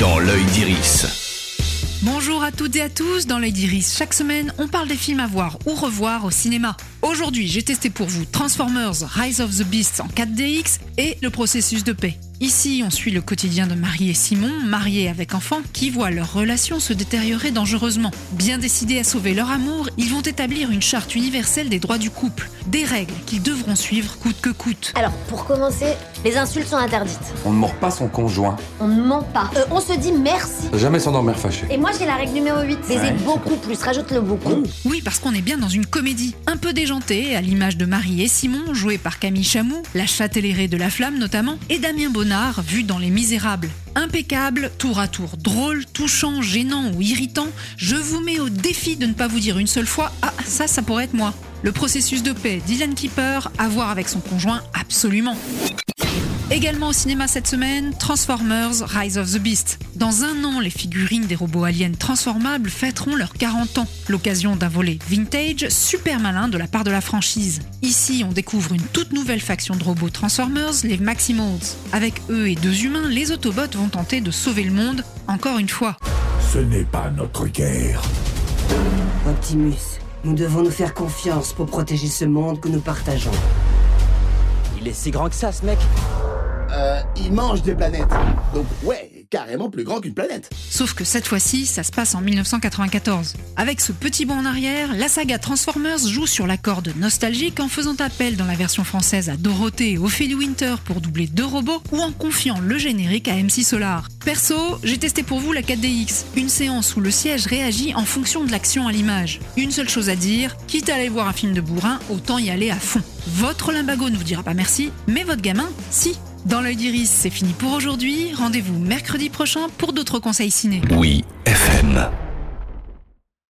dans l'œil d'Iris. Bonjour à toutes et à tous, dans l'œil d'Iris, chaque semaine on parle des films à voir ou revoir au cinéma. Aujourd'hui j'ai testé pour vous Transformers Rise of the Beasts en 4DX et le processus de paix. Ici, on suit le quotidien de Marie et Simon, mariés avec enfants, qui voient leur relation se détériorer dangereusement. Bien décidés à sauver leur amour, ils vont établir une charte universelle des droits du couple, des règles qu'ils devront suivre coûte que coûte. Alors, pour commencer, les insultes sont interdites. On ne mord pas son conjoint. On ne ment pas. Euh, on se dit merci. Jamais s'endormir fâché. Et moi, j'ai la règle numéro 8. Baiser beaucoup plus. Rajoute le beaucoup. Oui, parce qu'on est bien dans une comédie, un peu à l'image de Marie et Simon, joués par Camille Chamou, la châtelleraie de la flamme notamment, et Damien Bonnard, vu dans Les Misérables. Impeccable, tour à tour drôle, touchant, gênant ou irritant, je vous mets au défi de ne pas vous dire une seule fois Ah, ça, ça pourrait être moi. Le processus de paix Dylan Keeper, à voir avec son conjoint, absolument. Également au cinéma cette semaine, Transformers Rise of the Beast. Dans un an, les figurines des robots aliens transformables fêteront leurs 40 ans. L'occasion d'un volet vintage super malin de la part de la franchise. Ici, on découvre une toute nouvelle faction de robots Transformers, les Maximals. Avec eux et deux humains, les Autobots vont tenter de sauver le monde, encore une fois. Ce n'est pas notre guerre. Optimus, nous devons nous faire confiance pour protéger ce monde que nous partageons. Il est si grand que ça, ce mec Il mange des planètes. Donc ouais, carrément plus grand qu'une planète. Sauf que cette fois-ci, ça se passe en 1994. Avec ce petit bond en arrière, la saga Transformers joue sur la corde nostalgique en faisant appel dans la version française à Dorothée et Ophélie Winter pour doubler deux robots ou en confiant le générique à MC Solar. Perso, j'ai testé pour vous la 4DX, une séance où le siège réagit en fonction de l'action à l'image. Une seule chose à dire, quitte à aller voir un film de bourrin, autant y aller à fond. Votre limbago ne vous dira pas merci, mais votre gamin, si. Dans l'œil d'Iris, c'est fini pour aujourd'hui. Rendez-vous mercredi prochain pour d'autres conseils ciné. Oui, FM.